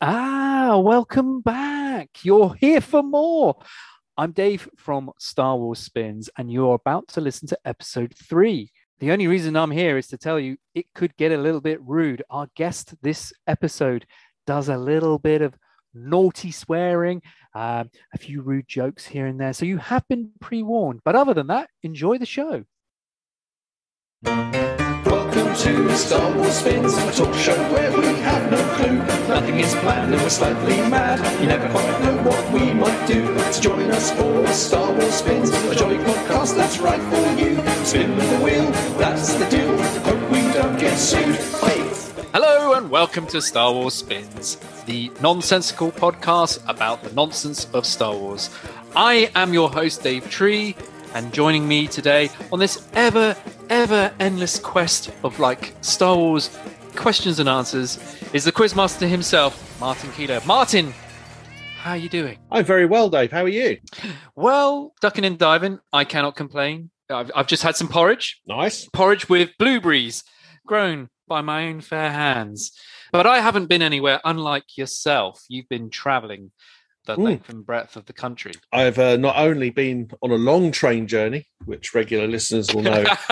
Ah, welcome back. You're here for more. I'm Dave from Star Wars Spins, and you're about to listen to episode three. The only reason I'm here is to tell you it could get a little bit rude. Our guest this episode does a little bit of naughty swearing, um, a few rude jokes here and there. So you have been pre warned. But other than that, enjoy the show. To Star Wars Spins, a talk show where we have no clue. Nothing is planned and we're slightly mad. You never quite know what we might do. So join us for Star Wars Spins, a jolly podcast that's right for you. Spin the wheel, that's the deal. Hope we don't get sued. Hey. Hello and welcome to Star Wars Spins, the nonsensical podcast about the nonsense of Star Wars. I am your host, Dave Tree, and joining me today on this ever, ever endless quest of like Star Wars questions and answers is the quizmaster himself, Martin Keeler. Martin, how are you doing? I'm very well, Dave. How are you? Well, ducking and diving, I cannot complain. I've, I've just had some porridge, Nice. porridge with blueberries grown by my own fair hands. But I haven't been anywhere, unlike yourself. You've been traveling the Mm. length and breadth of the country. I've uh, not only been on a long train journey, which regular listeners will know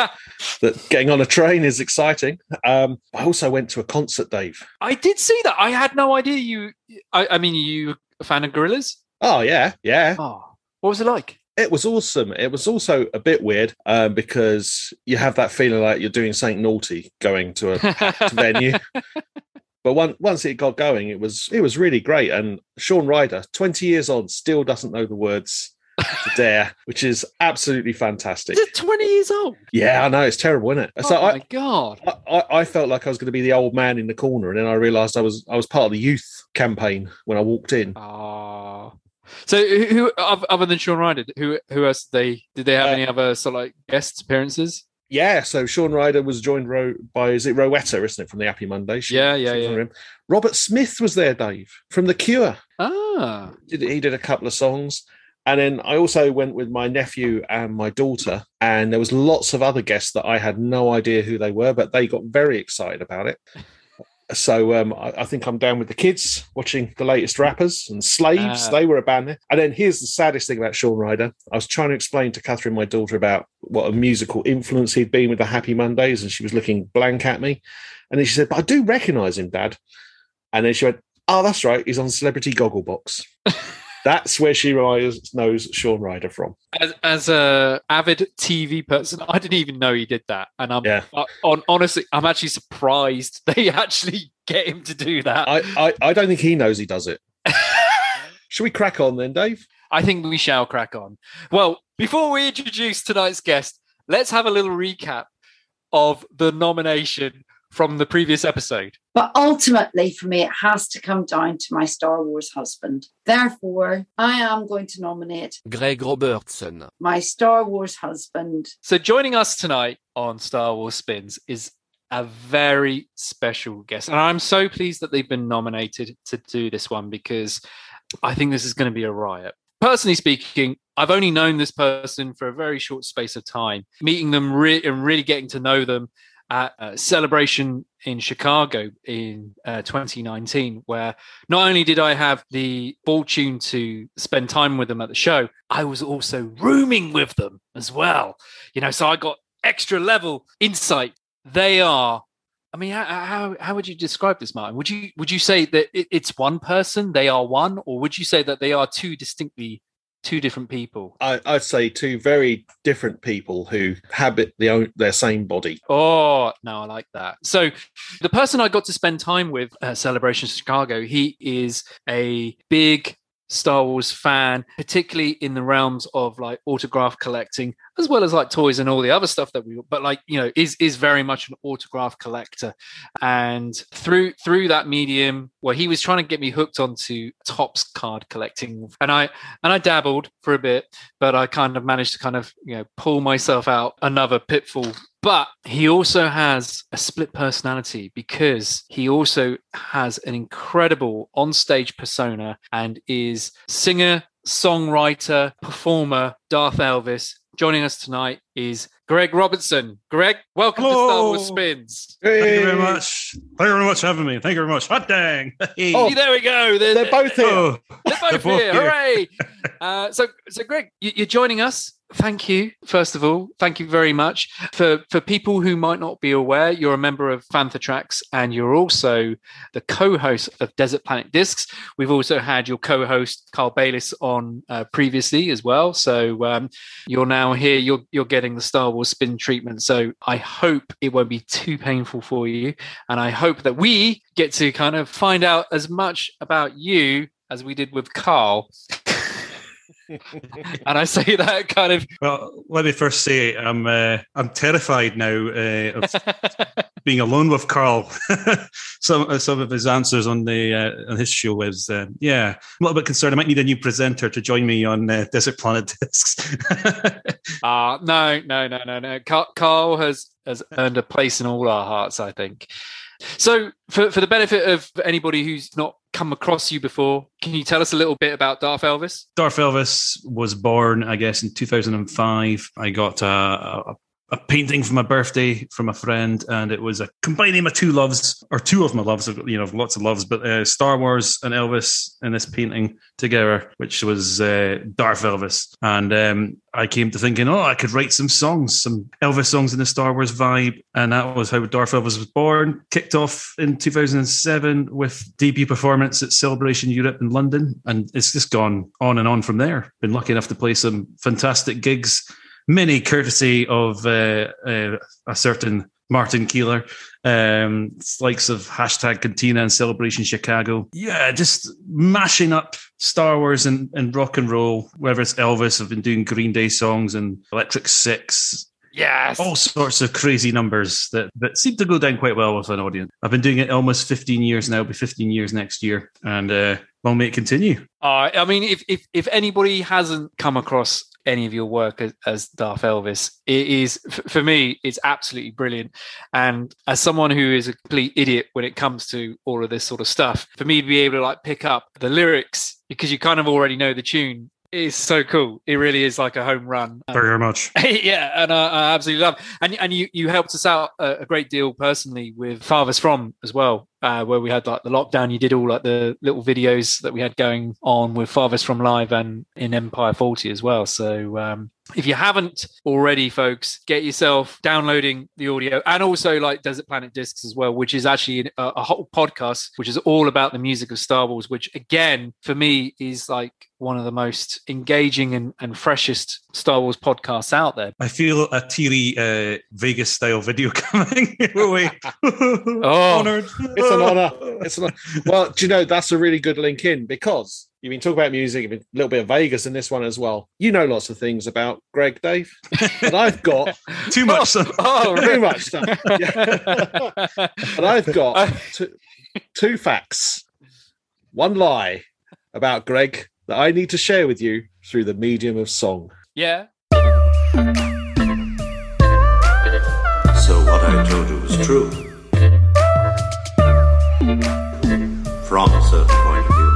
that getting on a train is exciting. Um, I also went to a concert, Dave. I did see that. I had no idea you. I, I mean, you a fan of Gorillaz? Oh, yeah, yeah. Oh, what was it like? It was awesome. It was also a bit weird um, because you have that feeling like you're doing something naughty going to a venue. But one, once it got going, it was it was really great. And Shaun Ryder, 20 years on, still doesn't know the words to Dare, which is absolutely fantastic. Is it twenty years old? Yeah, I know it's terrible, isn't it? Oh So my I, god! I, I felt like I was going to be the old man in the corner, and then I realised I was I was part of the youth campaign when I walked in. Ah. So, who, who other than Shaun Ryder, who who else did they did they have Uh, any other sort of like guest appearances? Yeah, so Shaun Ryder was joined ro- by is it Rowetta, isn't it, from the Happy Monday? She- Yeah, yeah, yeah. Robert Smith was there, Dave, from The Cure. Ah, Did, he did a couple of songs. And then I also went with my nephew and my daughter, and there was lots of other guests that I had no idea who they were, but they got very excited about it. So um, I, I think I'm down with the kids watching the latest rappers and Slaves. Ah. they were a band there. And then here's the saddest thing about Shaun Ryder. I was trying to explain to Catherine, my daughter, about what a musical influence he'd been with the Happy Mondays, and she was looking blank at me. And then she said, "But I do recognise him, Dad." And then she went, "Oh, that's right. He's on Celebrity Gogglebox." That's where she knows, Shaun Ryder from. as as a avid TV person, I didn't even know he did that, and I'm Yeah. uh, on honestly, I'm actually surprised they actually get him to do that. I, I, I don't think he knows he does it. Should we crack on then, Dave? I think we shall crack on. Well, before we introduce tonight's guest, let's have a little recap of the nomination from the previous episode. But ultimately, for me, it has to come down to my Star Wars husband. Therefore, I am going to nominate Greig Robertson. my Star Wars husband. So, joining us tonight on Star Wars Spins is a very special guest. And I'm so pleased that they've been nominated to do this one because I think this is going to be a riot. Personally speaking, I've only known this person for a very short space of time. Meeting them re- and really getting to know them at a celebration in Chicago in uh, 2019, where not only did I have the fortune to spend time with them at the show, I was also rooming with them as well. You know, so I got extra level insight. They are. I mean, how, how how would you describe this, Martin? Would you would you say that it, it's one person, they are one, or would you say that they are two distinctly two different people? I, I'd say two very different people who habit the, own- their same body. Oh, no, I like that. So, the person I got to spend time with at Celebration Chicago, he is a big Star Wars fan, particularly in the realms of like autograph collecting, as well as like toys and all the other stuff that we. But like you know, is is very much an autograph collector, and through through that medium, well, he was trying to get me hooked onto Topps card collecting, and I and I dabbled for a bit, but I kind of managed to kind of you know pull myself out another pitfall but he also has a split personality because he also has an incredible on-stage persona and is singer songwriter performer darth elvis joining us tonight is Greig Robertson. Greig, welcome to Star Wars Hello. Spins. Thank you very much. Thank you very much for having me. Thank you very much. Hot dang. Hey. Oh, there we go. They're, They're both here. Oh, they're both they're both here. here. Hooray! Uh, so, so Greig, you, you're joining us. Thank you. First of all, thank you very much for for people who might not be aware. You're a member of Fantha Tracks, and you're also the co-host of Desert Planet Discs. We've also had your co-host Carl Bayliss on uh, previously as well. So um, you're now here. You're you're getting the Star Wars spin treatment. So I hope it won't be too painful for you, and I hope that we get to kind of find out as much about you as we did with Carl. and I say that kind of well, let me first say I'm uh, I'm terrified now uh, of being alone with Carl. some uh, some of his answers on the uh, on his show was uh, yeah, I'm a little bit concerned. I might need a new presenter to join me on uh, Desert Planet Discs. Ah, no, no, no, no, no. Carl, Carl has has earned a place in all our hearts, I think. So, for for the benefit of anybody who's not come across you before, can you tell us a little bit about Darth Elvis? Darth Elvis was born, I guess, in 2005. I got a, a, a painting for my birthday from a friend, and it was a combining my two loves, or two of my loves. You know, lots of loves, but uh, Star Wars and Elvis in this painting together, which was uh, Darth Elvis. And um, I came to thinking, oh, I could write some songs, some Elvis songs in the Star Wars vibe, and that was how Darth Elvis was born. Kicked off in 2007 with debut performance at Celebration Europe in London, and it's just gone on and on from there. Been lucky enough to play some fantastic gigs, many courtesy of uh, uh, a certain Martin Keeler, um, likes of hashtag Cantina and Celebration Chicago. Yeah, just mashing up Star Wars and, and rock and roll. Whether it's Elvis, I've been doing Green Day songs and Electric Six, Yes. all sorts of crazy numbers that, that seem to go down quite well with an audience. I've been doing it almost 15 years now, it'll be 15 years next year, and uh, long may it continue. Uh, I mean, if, if if anybody hasn't come across any of your work as, as Darth Elvis, it is for me, it's absolutely brilliant. And as someone who is a complete idiot when it comes to all of this sort of stuff, for me to be able to like pick up the lyrics because you kind of already know the tune is so cool. It really is like a home run. Very much. yeah, and I, I absolutely love. And and you you helped us out a, a great deal personally with Farthest From as well, uh, where we had like the lockdown. You did all like the little videos that we had going on with Farthest From live and in Empire Forty as well. So um, if you haven't already, folks, get yourself downloading the audio and also like Desert Planet Discs as well, which is actually a, a whole podcast which is all about the music of Star Wars. Which again, for me, is like one of the most engaging and, and freshest Star Wars podcasts out there. I feel a teary uh, Vegas style video coming your way. Oh. Honored. It's an oh. honor. It's an, well, do you know that's a really good link in because you've been talking about music, you've been a little bit of Vegas in this one as well. You know lots of things about Greig, Dave, and I've got Too much. so- Oh, oh too much stuff. Yeah. and I've got two, two facts, one lie about Greig that I need to share with you through the medium of song. yeah. So what I told you was true. From a certain point of view.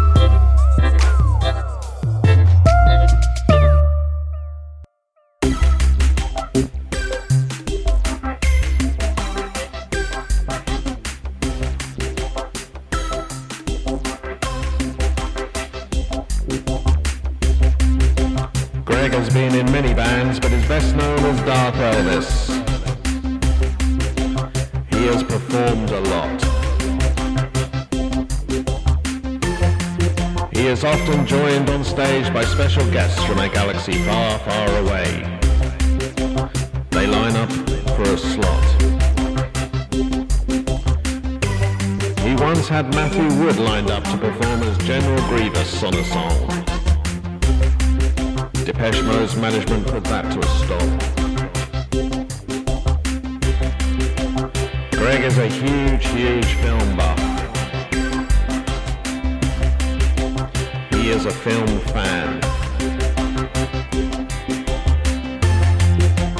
Greig has been in many bands, but is best known as Darth Elvis. He has performed a lot. He is often joined on stage by special guests from a galaxy far, far away. They line up for a slot. He once had Matthew Wood lined up to perform as General Grievous on a song. Depeche Mode's management put that to a stop. Greig is a huge, huge film buff. Is a film fan.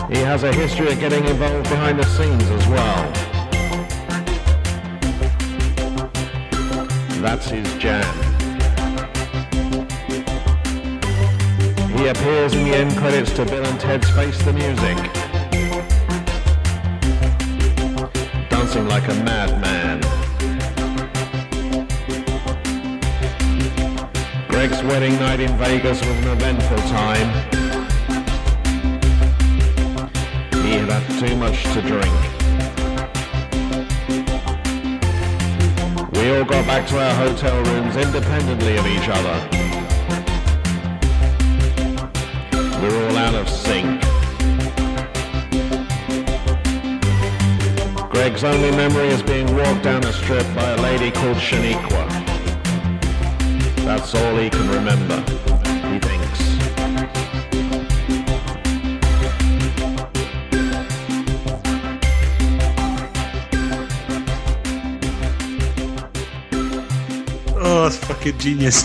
He has a history of getting involved behind the scenes as well. That's his jam. He appears in the end credits to Bill and Ted's Face the Music. Dancing like a madman. Greig's wedding night in Vegas was an eventful time. He had had too much to drink. We all got back to our hotel rooms independently of each other. We're all out of sync. Greig's only memory is being walked down a strip by a lady called Shaniqua. That's all he can remember, he thinks. Oh, it's fucking genius.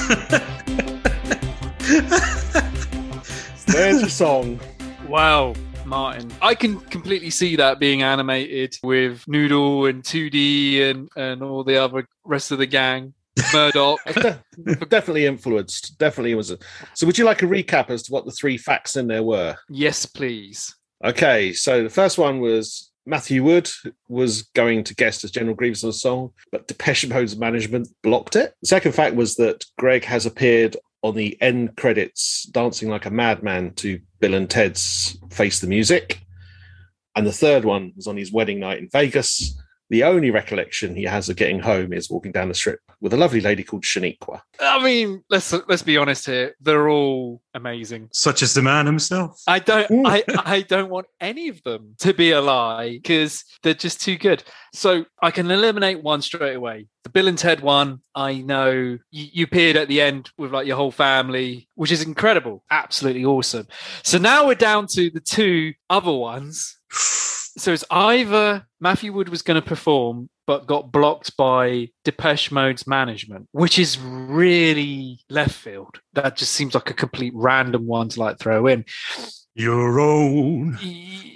There's your song. Wow, Martin. I can completely see that being animated with Noodle and 2D and, and all the other rest of the gang. Murdoc. De- definitely influenced. Definitely was. A- so, would you like a recap as to what the three facts in there were? yes, please. Okay, so the first one was Matthew Wood was going to guest as General Grievous on a song, but Depeche Mode's management blocked it. The second fact was that Greig has appeared on the end credits dancing like a madman to Bill and Ted's Face the Music. And the third one was on his wedding night in Vegas. The only recollection he has of getting home is walking down the strip with a lovely lady called Shaniqua. I mean, let's let's be honest here. They're all amazing. Such as the man himself. I don't I, I don't want any of them to be a lie because they're just too good. So I can eliminate one straight away. The Bill and Ted one, I know you, you appeared at the end with like your whole family, which is incredible. Absolutely awesome. So now we're down to the two other ones. So it's either Matthew Wood was going to perform but got blocked by Depeche Mode's management, which is really left field. That just seems like a complete random one to like throw in. Your own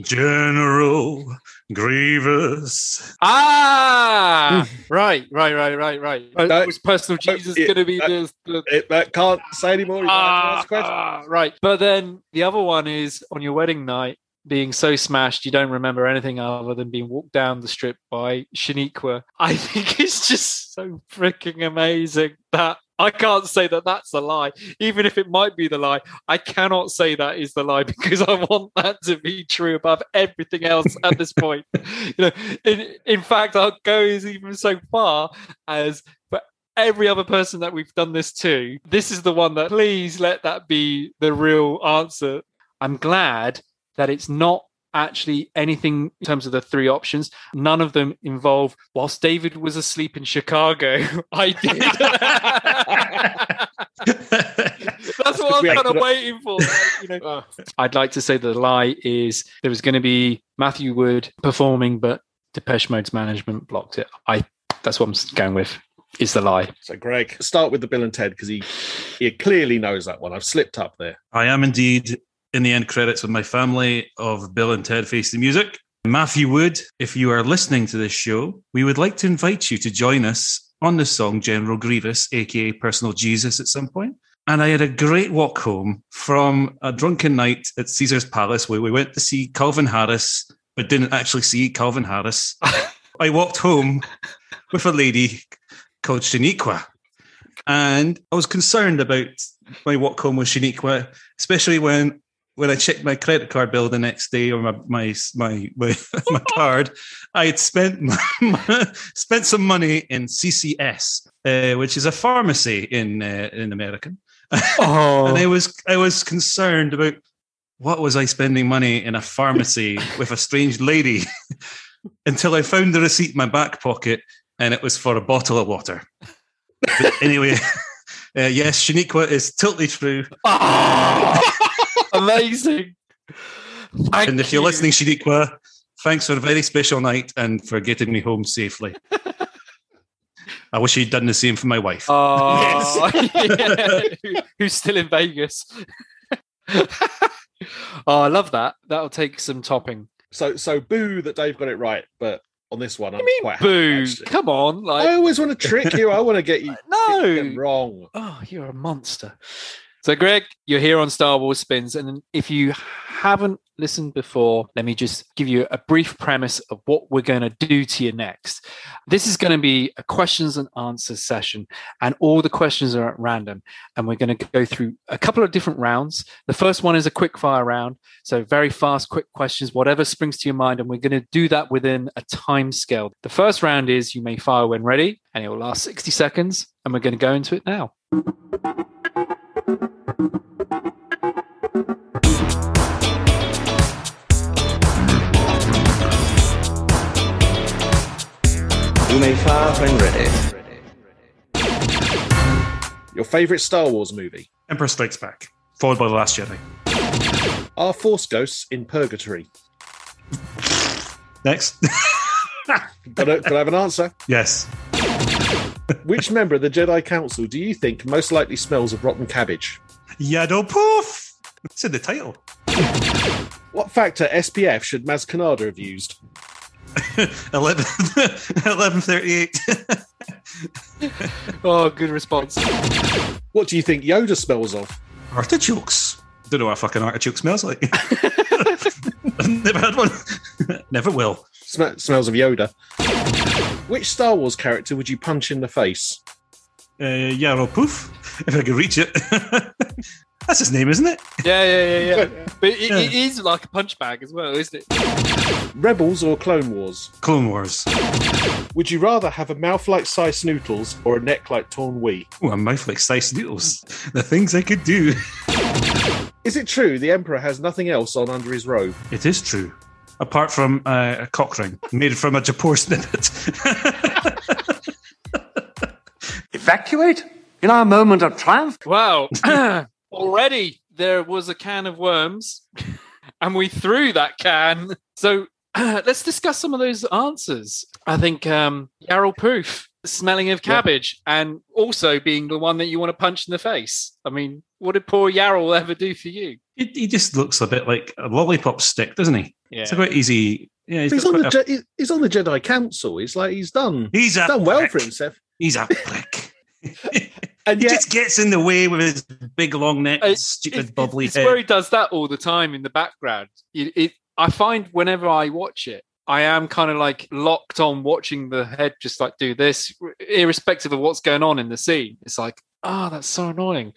General Grievous. Ah, right, right, right, right, right. Uh, No, was personal Jesus yeah, going to be that- the, the It, that can't say anymore. You might have to ah, ask a question. ah, right? But then the other one is on your wedding night, being so smashed you don't remember anything other than being walked down the strip by Shaniqua. I think it's just so freaking amazing that I can't say that that's a lie, even if it might be the lie. I cannot say that is the lie because I want that to be true above everything else at this point. you know, in, in fact, I'll go even so far as for every other person that we've done this to, this is the one that please let that be the real answer. I'm glad that it's not actually anything in terms of the three options. None of them involve whilst David was asleep in Chicago. I did. That's what I'm kind of waiting for. like, you know, Oh, I'd like to say the lie is there was going to be Matthew Wood performing, but Depeche Mode's management blocked it. I that's what I'm going with. Is the lie? so, Greig, start with the Bill and Ted because he he clearly knows that one. I've slipped up there. I am indeed in the end credits with my family of Bill and Ted Face the Music. Matthew Wood, if you are listening to this show, we would like to invite you to join us on the song General Grievous, aka Personal Jesus, at some point. And I had a great walk home from a drunken night at Caesar's Palace where we went to see Calvin Harris, but didn't actually see Calvin Harris. I walked home with a lady called Shaniqua. And I was concerned about my walk home with Shaniqua, especially when when I checked my credit card bill the next day or my my my my, my card, I had spent spent some money in CVS, uh, which is a pharmacy in uh, in American, Oh, and I was I was concerned about what was I spending money in a pharmacy with a strange lady until I found the receipt in my back pocket and it was for a bottle of water. But anyway, uh, yes, Shaniqua is totally true. Amazing. Thank and if you're you. listening, Shaniqua, thanks for a very special night and for getting me home safely. I wish you'd done the same for my wife. Oh, yeah. Who's still in Vegas? oh, I love that. That'll take some topping. So, so boo that Dave got it right, but on this one, I'm mean, quite boo! actually. Come on, I always want to trick you. I want to get you get them no. wrong. Oh, you're a monster. So, Greig, you're here on Star Wars Spins. And if you haven't listened before, let me just give you a brief premise of what we're going to do to you next. This is going to be a questions and answers session, and all the questions are at random. And we're going to go through a couple of different rounds. The first one is a quick fire round. So, very fast, quick questions, whatever springs to your mind. And we're going to do that within a time scale. The first round is you may fire when ready, and it will last 60 seconds. And we're going to go into it now. You may fire when ready. Your favourite Star Wars movie? Emperor Strikes Back, followed by The Last Jedi. Are Force ghosts in purgatory? Next. Got I, can I have an answer? yes. Which member of the Jedi Council do you think most likely smells of rotten cabbage? Yarael Poof! It's in the title. What factor SPF should Maz Kanata have used? 11, 1138. Oh, good response. What do you think Yoda smells of? Artichokes. Don't know what a fucking artichoke smells like. Never had one. Never will. Sm- smells of Yoda. Which Star Wars character would you punch in the face? Uh, Yarael Poof, if I could reach it. That's his name, isn't it? Yeah, yeah, yeah, yeah. But it, Yeah. it is like a punch bag as well, isn't it? Rebels or Clone Wars? Clone Wars. Would you rather have a mouth like Sy Snootles or a neck like Taun We? Oh, a mouth like sliced noodles. The things I could do. Is it true the Emperor has nothing else on under his robe? It is true. Apart from uh, a cock ring made from a Japor snippet. Evacuate? In our moment of triumph? Wow. Already there was a can of worms, and we threw that can. So let's discuss some of those answers. I think um, Yarael Poof, smelling of cabbage, and also being the one that you want to punch in the face. I mean, what did poor Yarael ever do for you? he, he just looks a bit like a lollipop stick, doesn't he? Yeah. It's a quite easy. Yeah, he's, He's got on the a- Je- he's on the Jedi Council. He's like he's done he's a done well for himself. He's a prick. And he yet, just gets in the way with his big long neck, and It- stupid It- bubbly it's head. where he does that all the time in the background. It, it, I find whenever I watch it, I am kind of like locked on watching the head just like do this, irrespective of what's going on in the scene. It's like, oh, that's so annoying.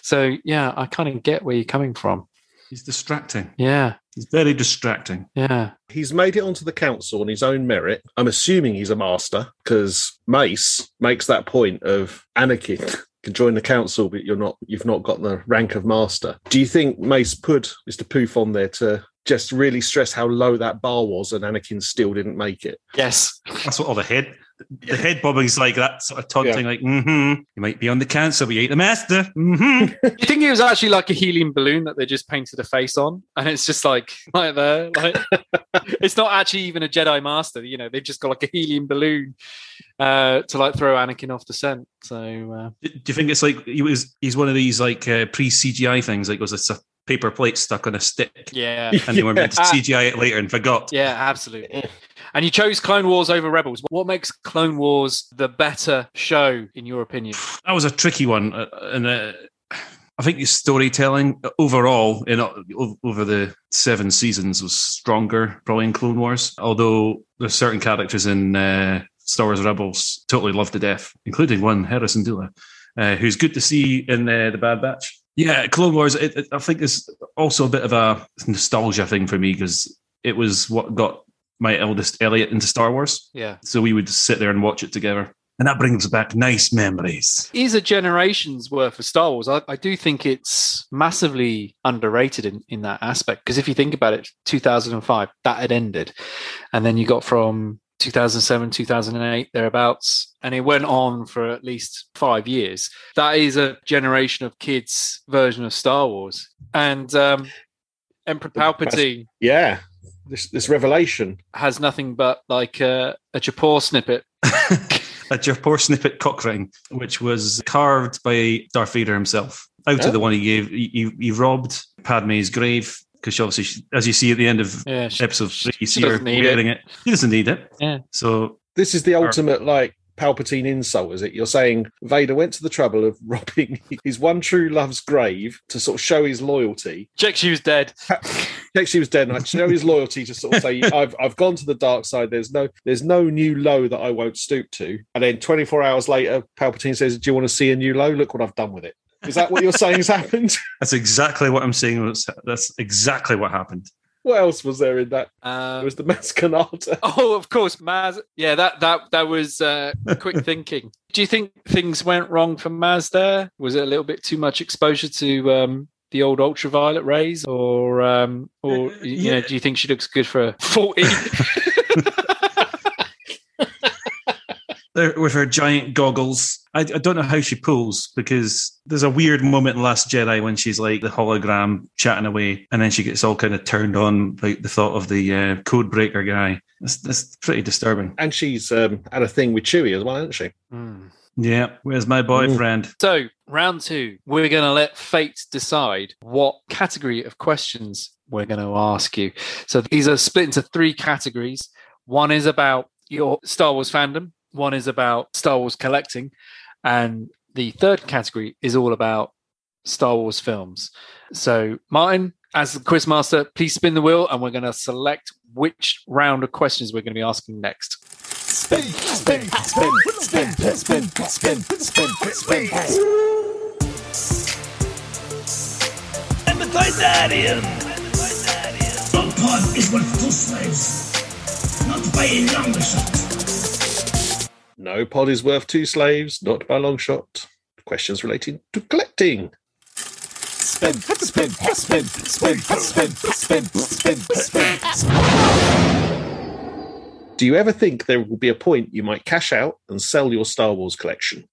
So yeah, I kind of get where you're coming from. He's distracting. Yeah, He's very distracting. yeah. he's made it onto the council on his own merit. I'm assuming he's a master because Mace makes that point of Anakin can join the council, but you're not. You've not got the rank of master. Do you think Mace put Mr. Poof on there to just really stress how low that bar was, and Anakin still didn't make it? Yes. That's what all the head, the head bobbing's like that sort of taunting, like, mm-hmm. You might be on the council, but you ain't the master. Mm-hmm. Do you think it was actually like a helium balloon that they just painted a face on, and it's just like like there, like it's not actually even a Jedi Master. You know, they've just got like a helium balloon uh, to like throw Anakin off the scent. So uh, Do you think it's like he was? He's one of these like uh, pre CGI things, like was a paper plate stuck on a stick, yeah, and they were meant to CGI it later and forgot. yeah, absolutely. And you chose Clone Wars over Rebels. What makes Clone Wars the better show, in your opinion? That was a tricky one, uh, and uh, I think the storytelling overall in over the seven seasons was stronger, probably in Clone Wars. Although there's certain characters in uh, Star Wars Rebels totally loved to death, including one Hera Syndulla, uh, who's good to see in uh, the Bad Batch. Yeah, Clone Wars. It, it, I think is also a bit of a nostalgia thing for me because it was what got my eldest Elliot into Star Wars. Yeah, So we would sit there and watch it together. And that brings back nice memories. is a generation's worth of Star Wars. I, I do think it's massively underrated in, in that aspect. Because if you think about it, 2005, that had ended. And then you got from 2007, 2008, thereabouts. And it went on for at least five years. That is a generation of kids' version of Star Wars. And um, Emperor Palpatine Yeah, this this revelation. has nothing but like a, a Japor snippet. a Japor snippet cock ring, which was carved by Darth Vader himself out Oh. of the one he gave. He, he, he robbed Padme's grave because obviously, she- as you see at the end of Yeah, she- episode three, you she see her doesn't need it. wearing it. He doesn't need it. Yeah. So This is the uh, ultimate like Palpatine insult, is it? You're saying Vader went to the trouble of robbing his one true love's grave to sort of show his loyalty. Check she was dead. Check she was dead, and I show his loyalty to sort of say, "I've I've gone to the dark side. There's no there's no new low that I won't stoop to." And then 24 hours later, Palpatine says, "Do you want to see a new low? Look what I've done with it." Is that what you're saying has happened? That's exactly what I'm saying. was- That's exactly what happened. What else was there in that? It Um, was the Maz Kanata. oh, of course, Maz. Yeah, that that that was uh, quick thinking. Do you think things went wrong for Maz there? Was it a little bit too much exposure to um, the old ultraviolet rays, or um, or Uh, you know, do you think she looks good for forty? There- With her giant goggles. I, I don't know how she pulls because there's a weird moment in Last Jedi when she's like the hologram chatting away, and then she gets all kind of turned on by the thought of the uh, code breaker guy. That's, that's pretty disturbing. And she's um, had a thing with Chewie as well, hasn't she? Hmm. Yeah, where's my boyfriend? So, round two, we're going to let fate decide what category of questions we're going to ask you. So, these are split into three categories. One is about your Star Wars fandom, one is about Star Wars collecting, and the third category is all about Star Wars films. So, Martin, as the quizmaster, please spin the wheel and we're going to select which round of questions we're going to be asking next. Spin, spin, spin, spin, spin, spin, spin, spin, spin. One pod is worth two slaves. Not by a long shot. No pod is worth two slaves, not by a long shot. Questions relating to collecting. Spin, spin, spin, spin, spin, spin, spin, spin. Do you ever think there will be a point you might cash out and sell your Star Wars collection?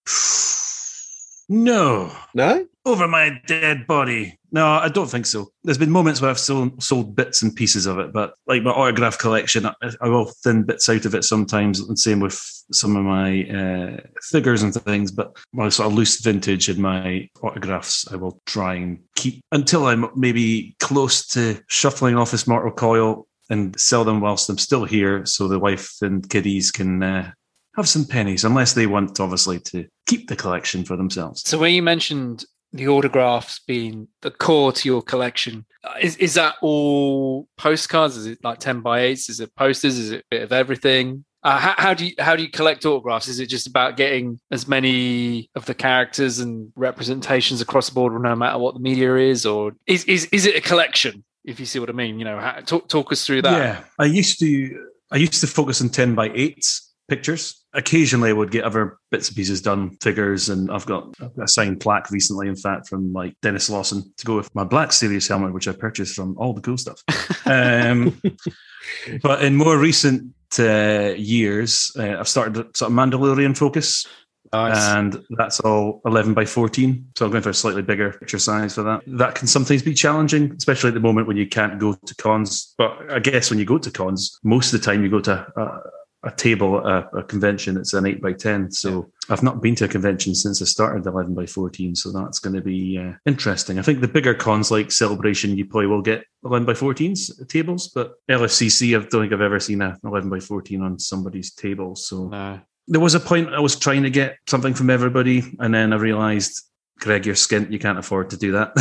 No, No? over my dead body. No, I don't think so. There's been moments where I've sold, sold bits and pieces of it, but like my autograph collection, I, I will thin bits out of it sometimes. And same with some of my uh, figures and things. But my sort of loose vintage and my autographs, I will try and keep until I'm maybe close to shuffling off this mortal coil and sell them whilst I'm still here, so the wife and kiddies can. Uh, have some pennies, unless they want, obviously, to keep the collection for themselves. So when you mentioned the autographs being the core to your collection, uh, is is that all postcards? Is it like ten by eights? Is it posters? Is it a bit of everything? Uh, how, how do you how do you collect autographs? Is it just about getting as many of the characters and representations across the board, no matter what the media is, or is is is it a collection? If you see what I mean, you know, how, talk talk us through that. Yeah, I used to. I used to focus on ten by eights pictures. Occasionally, I would get other bits and pieces done, figures, and I've got a signed plaque recently, in fact, from like Denis Lawson to go with my Black Series helmet, which I purchased from all the cool stuff. Um, but in more recent uh, years, uh, I've started a sort of Mandalorian focus, Nice. and that's all 11 by 14 so i'm going for a slightly bigger picture size for that that can sometimes be challenging especially at the moment when you can't go to cons but i guess when you go to cons most of the time you go to a, a table a, a convention it's an 8 by 10 so i've not been to a convention since i started 11 by 14 so that's going to be uh, interesting. I think the bigger cons like celebration you probably will get 11 by 14s tables but lfcc i don't think i've ever seen a 11 by 14 on somebody's table so no. there was a point I was trying to get something from everybody, and then I realized, Greig, you're skint. You can't afford to do that.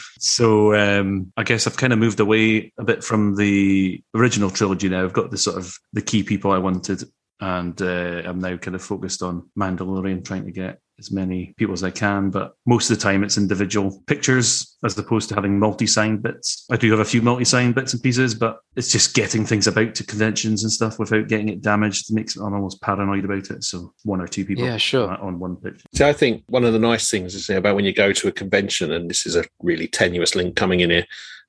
so um, I guess I've kind of moved away a bit from the original trilogy now. I've got the sort of the key people I wanted, and uh, I'm now kind of focused on Mandalorian, trying to get as many people as I can. But most of the time, it's individual pictures as opposed to having multi-signed bits. I do have a few multi-signed bits and pieces, but it's just getting things about to conventions and stuff without getting it damaged makes I'm almost paranoid about it. So one or two people, Yeah, sure. on one picture. See, I think one of the nice things is about when you go to a convention, and this is a really tenuous link coming in here,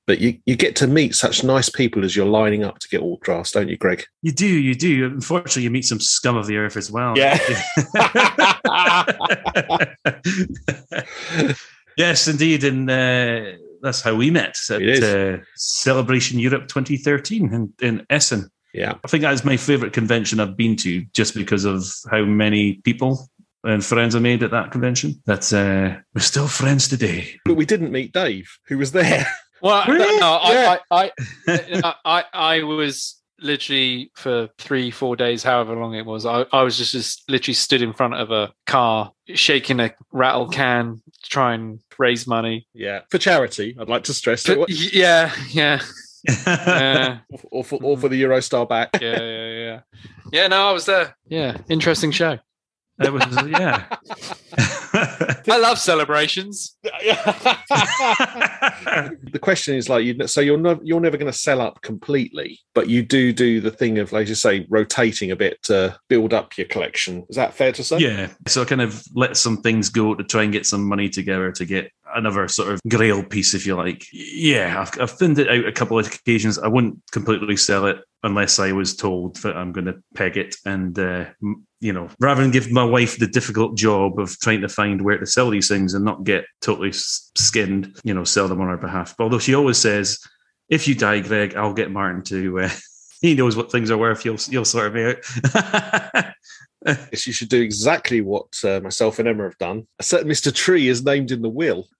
but you, you get to meet such nice people as you're lining up to get autographs, don't you, Greig? You do, you do. Unfortunately, you meet some scum of the earth as well. Yeah. yes, indeed, and uh, that's how we met at uh, Celebration Europe 2013 in, in Essen. Yeah. I think that is my favorite convention I've been to, just because of how many people and friends I made at that convention. That uh, we're still friends today. But we didn't meet Dave, who was there. Well, Really? no, Yeah. I, I, I, I, I was literally for three, four days, however long it was, I, I was just, just literally stood in front of a car, shaking a rattle oh. can to try and raise money. Yeah, for charity. I'd like to stress. But, What- yeah, yeah, yeah, or, for, or mm-hmm. for the Eurostar back. yeah, yeah, yeah. Yeah, no, I was there. Yeah, interesting show. It was yeah. I love celebrations. the question is like you so you're not you're never going to sell up completely but you do do the thing of like you say rotating a bit to build up your collection is that fair to say Yeah. So I kind of let some things go to try and get some money together to get another sort of grail piece, if you like. Yeah, I've, I've thinned it out a couple of occasions. I wouldn't completely sell it unless I was told that I'm going to peg it. And, uh, you know, rather than give my wife the difficult job of trying to find where to sell these things and not get totally skinned, you know, sell them on our behalf. But although she always says, if you die, Greig, I'll get Martin to. Uh, he knows what things are worth. You'll you'll sort me out. Yes, you should do exactly what uh, myself and Emma have done. A certain Mr. Tree is named in the will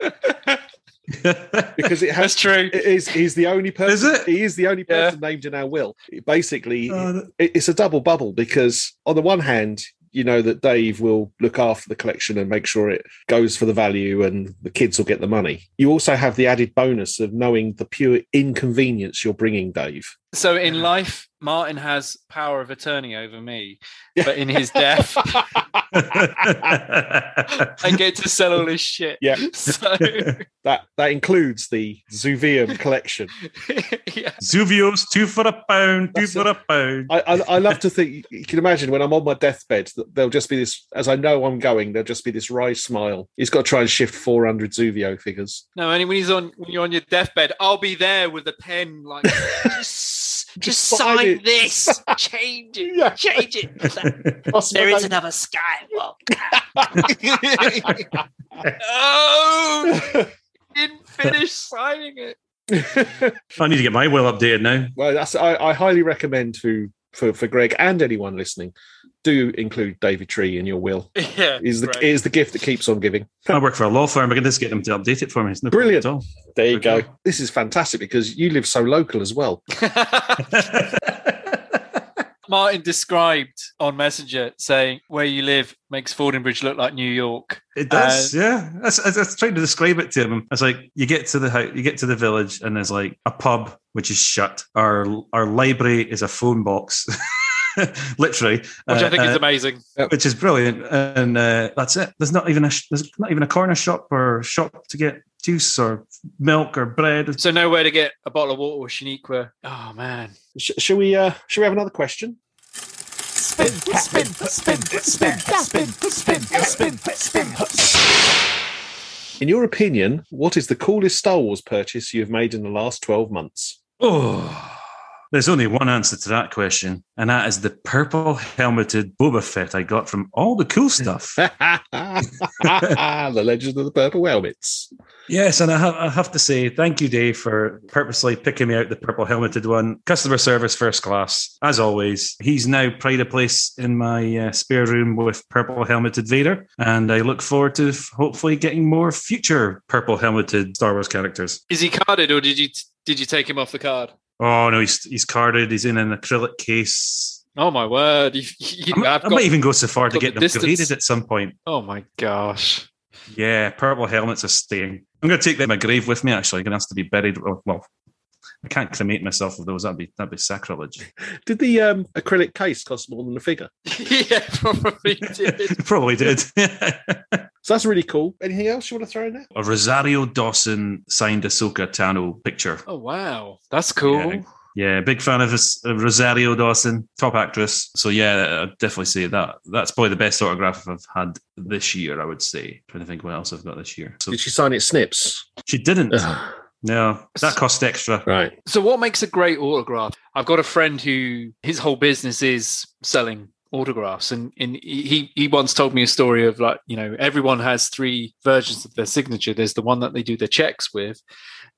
because it has That's true. it is he's the only person Is it? he is the only Yeah. person named in our will. Basically, that- it- it's a double bubble because on the one hand, you know that Dave will look after the collection and make sure it goes for the value and the kids will get the money. You also have the added bonus of knowing the pure inconvenience you're bringing Dave. So in life, Martin has power of attorney over me, but in his death, I get to sell all his shit. Yeah. So That that includes the Zuvium collection. yeah. Zuvios, two for a pound, two for a pound. I, I, I love to think you can imagine when I'm on my deathbed that there'll just be this as I know I'm going, there'll just be this wry smile. He's got to try and shift 400 Zuvio figures. No, only when he's on when you're on your deathbed, I'll be there with a pen, like just, just, Just sign sign this, change it, Yeah. change it. There is another Skywalker. oh, didn't finish signing it. I need to get my will updated now. well, that's I, I highly recommend to for, for Greig and anyone listening, do include David Tree in your will. Yeah, Is the great. is the gift that keeps on giving. I work for a law firm. I can just get them to update it for me. It's no Brilliant. at all. There you Okay. go. This is fantastic because you live so local as well. Martin described on Messenger saying where you live makes Fordingbridge look like New York. It does, yeah. I was, I was trying to describe it to him. It's like you get to the house, you get to the village, and there's like a pub which is shut. Our our library is a phone box, literally, Which Uh, I think is uh, amazing. which is brilliant. And uh, that's it. There's not even a sh- there's not even a corner shop or shop to get juice or milk or bread. So nowhere to get a bottle of water with Shaniqua. Oh man. Sh- shall we? Uh, shall we have another question? Spin, Spin, spin, spin, spin, spin, spin, spin, spin. In your opinion, what is the coolest Star Wars purchase you have made in the last twelve months? Oh, there's only one answer to that question, and that is the purple helmeted Boba Fett I got from all the cool stuff. the Legend of the Purple Helmets. Yes, and I have, I have to say thank you, Dave, for purposely picking me out the purple helmeted one. Customer service first class, as always. He's now pride a place in my uh, spare room with purple helmeted Vader, and I look forward to f- hopefully getting more future purple helmeted Star Wars characters. Is he carded or did you did you take him off the card? Oh no, he's he's carded. He's in an acrylic case. Oh my word! You, you, I, I've I might even go so far to get the them distance. graded at some point. oh my gosh! Yeah, purple helmets are staying. I'm going to take them in my grave with me. Actually, I'm going to have to be buried. Well, I can't cremate myself with those. That'd be that'd be sacrilege. Did the um, acrylic case cost more than the figure? yeah, probably did. Probably did. So that's really cool. Anything else you want to throw in there? a Rosario Dawson signed Ahsoka Tano picture. Oh wow, that's cool. Yeah. Yeah, big fan of, Ros- of Rosario Dawson, top actress. So yeah, I'd definitely say that that's probably the best autograph I've had this year. I would say. trying to think what else I've got this year. So Did she sign it snips? she didn't. Ugh. No, that cost extra. Right. So, what makes a great autograph? I've got a friend who his whole business is selling autographs, and, and he he once told me a story of like you know everyone has three versions of their signature. There's the one that they do their checks with.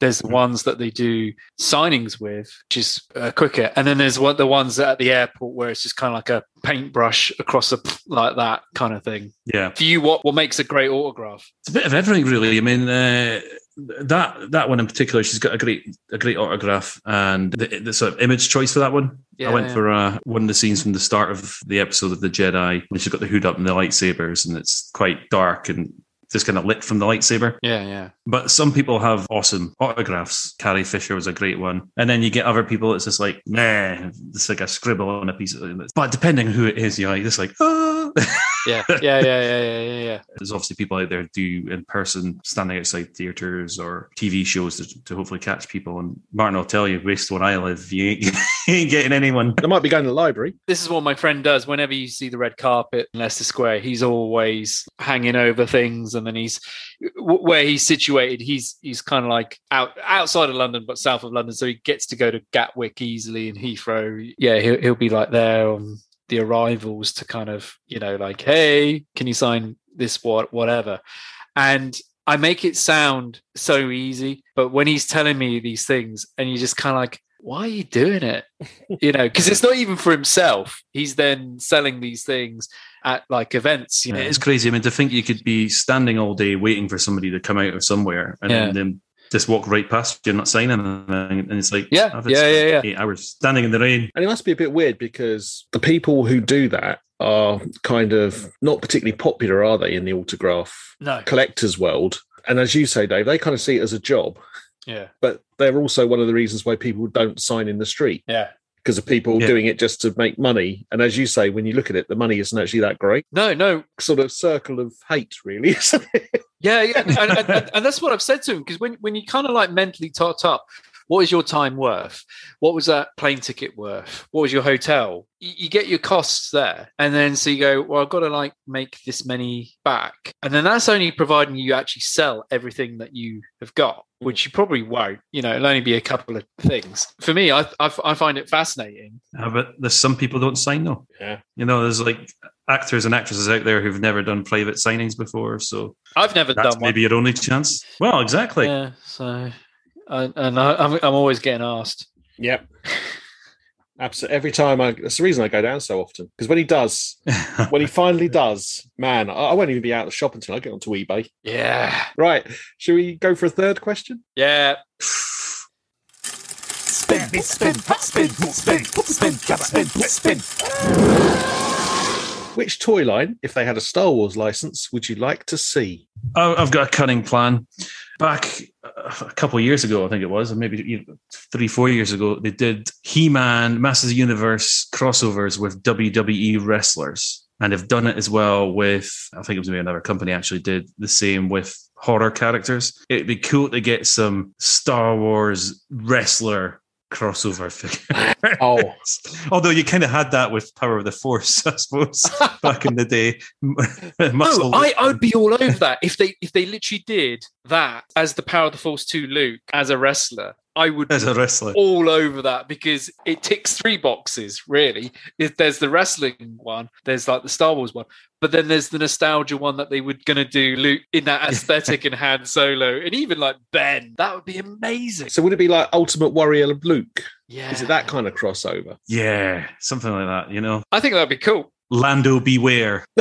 There's the ones that they do signings with, which is uh, quicker, and then there's one the ones at the airport where it's just kind of like a paintbrush across a like that kind of thing. Yeah. For you, what what makes a great autograph? It's a bit of everything, really. I mean, uh, that that one in particular, she's got a great a great autograph, and the, the sort of image choice for that one Yeah, I went yeah. for uh, one of the scenes from the start of the episode of the Jedi when she's got the hood up and the lightsabers, and it's quite dark and just kind of lit from the lightsaber. Yeah, yeah. But some people have awesome autographs. Carrie Fisher was a great one. And then you get other people, it's just like, nah, it's like a scribble on a piece of. But depending on who it is, you're like, just like, ah. Yeah, yeah, yeah, yeah, yeah, yeah, yeah. There's obviously people out there do in person, standing outside theatres or TV shows to, to hopefully catch people. And Martin I'll tell you, based where I live, you ain't, you ain't getting anyone. They might be going to the library. This is what my friend does. Whenever you see the red carpet in Leicester Square, he's always hanging over things, and then he's where he's situated. He's he's kind of like out outside of London, but south of London, so he gets to go to Gatwick easily and Heathrow. Yeah, he'll he'll be like there on the arrivals to kind of you know like, hey, can you sign this what whatever, and I make it sound so easy, but when he's telling me these things, and you just kind of like, why are you doing it? You know, because it's not even for himself. He's then selling these things at like events. You know, It is crazy. I mean, to think you could be standing all day waiting for somebody to come out of somewhere and Yeah. then just walk right past You're not signing anything. And it's like, Yeah, I've yeah, spent yeah, yeah. Eight hours standing in the rain. And it must be a bit weird because the people who do that are kind of not particularly popular, are they, in the autograph no, collectors world? And as you say, Dave, they kind of see it as a job, yeah, but they're also one of the reasons why people don't sign in the street yeah. Because of people Yeah. doing it just to make money. And as you say, when you look at it, the money isn't actually that great. No, no, Sort of circle of hate, really, isn't it? Yeah, yeah, and, and, and, and that's what I've said to him because when when you kind of like mentally tot up, what is your time worth? What was that plane ticket worth? What was your hotel? You, you get your costs there, and then so you go, well, I've got to like make this many back, and then that's only providing you actually sell everything that you have got, which you probably won't. You know, it'll only be a couple of things. For me, I I, I find it fascinating. Uh, but there's some people don't sign though. Yeah. You know, there's like actors and actresses out there who've never done private signings before. So I've never that's done one. maybe your only chance. Well, exactly. yeah, so. I, and I, I'm, I'm always getting asked. Yep. Absolutely. Every time I, that's the reason I go down so often. Because when he does, when he finally does, man, I, I won't even be out of the shop until I get onto eBay. Yeah, Right. Should we go for a third question? yeah. Spin, spin, spin, spin, spin, spin, spin, spin. Which toy line, if they had a Star Wars license, would you like to see? Oh, I've got a cunning plan. Back a couple years ago, I think it was, maybe three, four years ago, they did He-Man Masters of the Universe crossovers with WWE wrestlers, and they've done it as well with. I think it was maybe another company actually did the same with horror characters. It'd be cool to get some Star Wars wrestler crossover figure. Oh. Although you kind of had that with Power of the Force, I suppose, back in the day. No, I, I would be all over that if they if they literally did that as the Power of the Force two Luke as a wrestler. I would as a wrestler. all over that because it ticks three boxes. Really, If there's the wrestling one, there's like the Star Wars one, but then there's the nostalgia one that they were going to do Luke in that aesthetic and Han Solo, and even like Ben. That would be amazing. So would it be like Ultimate Warrior of Luke? Yeah, Is it that kind of crossover? Yeah, something like that, you know. I think that'd be cool. Lando beware.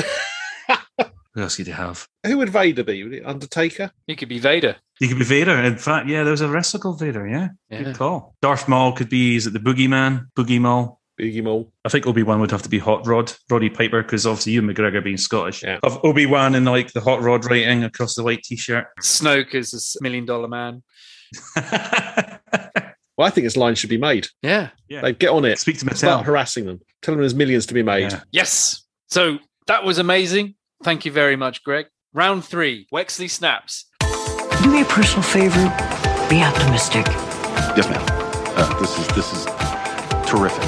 Who else could you have? Who would Vader be? Would it Undertaker? He could be Vader. He could be Vader. In fact, yeah, there was a wrestler called Vader, yeah. Yeah. Good call. Darth Maul could be, is it the Boogeyman? Boogie Maul? Boogie Maul? I think Obi Wan would have to be Hot Rod, Roddy Piper, because obviously Ewan McGregor being Scottish. Yeah. Of Obi Wan and like the Hot Rod writing across the white t shirt. Snoke is a million dollar man. Well, I think his line should be made. Yeah. yeah. Like, get on it. Speak to Start Mattel. harassing them. Tell them there's millions to be made. Yeah. Yes. So that was amazing. Thank you very much, Greig. Round three, Wexley snaps. Do me a personal favor. Be optimistic. Yes, ma'am. Uh, this is this is terrific.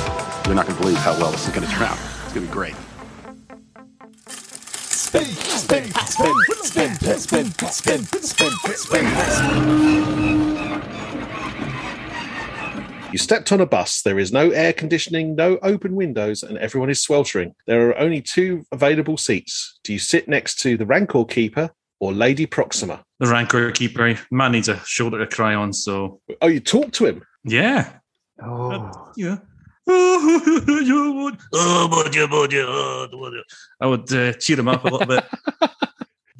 You're not going to believe how well this is going to turn out. It's going to be great. Spin, spin, spin, spin, spin, spin, spin, spin, You stepped on a bus. There is no air conditioning, no open windows, and everyone is sweltering. There are only two available seats. Do you sit next to the Rancor Keeper or Lady Proxima? The Rancor Keeper. Man needs a shoulder to cry on, so Oh, you talk to him. yeah. Oh. Yeah. Oh, would you, would you, oh, would you. I would uh, cheer him up a little bit.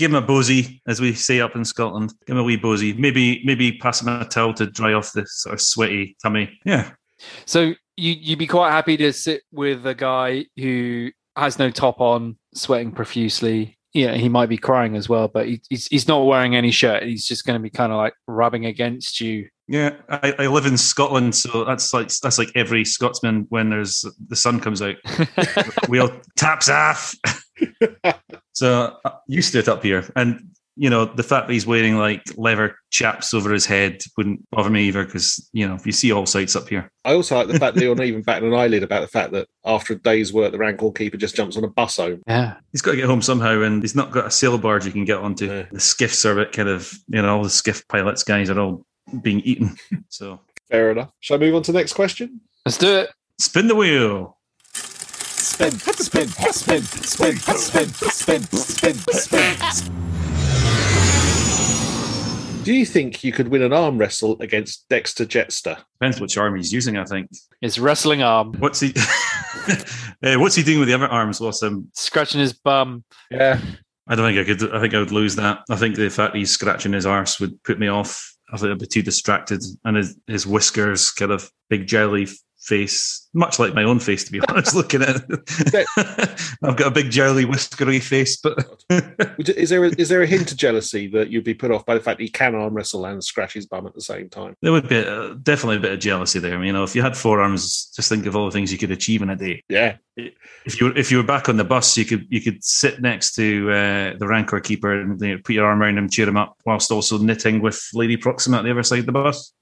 Give him a bosey, as we say up in Scotland. Give him a wee bosey. Maybe, maybe pass him a towel to dry off the sort of sweaty tummy. Yeah. So you you'd be quite happy to sit with a guy who has no top on, sweating profusely. Yeah, he might be crying as well, but he, he's he's not wearing any shirt. He's just going to be kind of like rubbing against you. Yeah, I, I live in Scotland, so that's like that's like every Scotsman when there's the sun comes out. we all taps off. so uh, used to it up here, and you know the fact that he's wearing like leather chaps over his head wouldn't bother me either because you know if you see all sights up here. I also like the fact that you're not even batting an eyelid about the fact that after a day's work, the rank keeper just jumps on a bus home. Yeah, He's got to get home somehow, and he's not got a sail barge you can get onto. Yeah. The skiffs are a bit kind of you know all the skiff pilots guys are all being eaten. so Fair enough. Shall I move on to the next question? let's do it. spin the wheel. Spin, spin, spin, spin, spin, spin, spin, spin. Do you think you could win an arm wrestle against Dexter Jettster? Depends which arm he's using. I think. His wrestling arm, What's he? Eh, what's he doing with the other arms? What's um? scratching his bum. Yeah. I don't think I could. I think I would lose that. I think the fact he's scratching his arse would put me off. I think I'd be too distracted, and his, his whiskers, kind of big jelly face, much like my own face, to be honest. Looking at it, I've got a big jelly whiskery face, but Is there a, is there a hint of jealousy that you'd be put off by the fact he can arm wrestle and scratch his bum at the same time? there would be uh definitely a bit of jealousy there. You know, if you had four arms, just think of all the things you could achieve in a day. Yeah. If you were, if you were back on the bus, you could you could sit next to uh, the rancor keeper and you know, put your arm around him, cheer him up, whilst also knitting with Lady Proxima at the other side of the bus.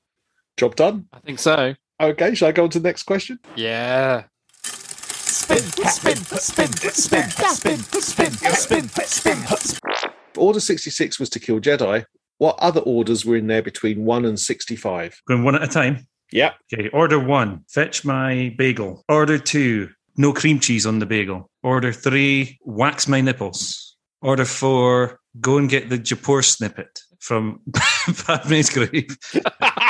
Job done. I think so. Okay, shall I go on to the next question? Yeah. Spin, spin, spin, spin, spin, spin, spin, spin. Order 66 was to kill Jedi. What other orders were in there between 1 and 65? Going one at a time. Yep. Okay. Order one, fetch my bagel. Order two, no cream cheese on the bagel. Order three, wax my nipples. Order four, go and get the Japor snippet from Padme's grave.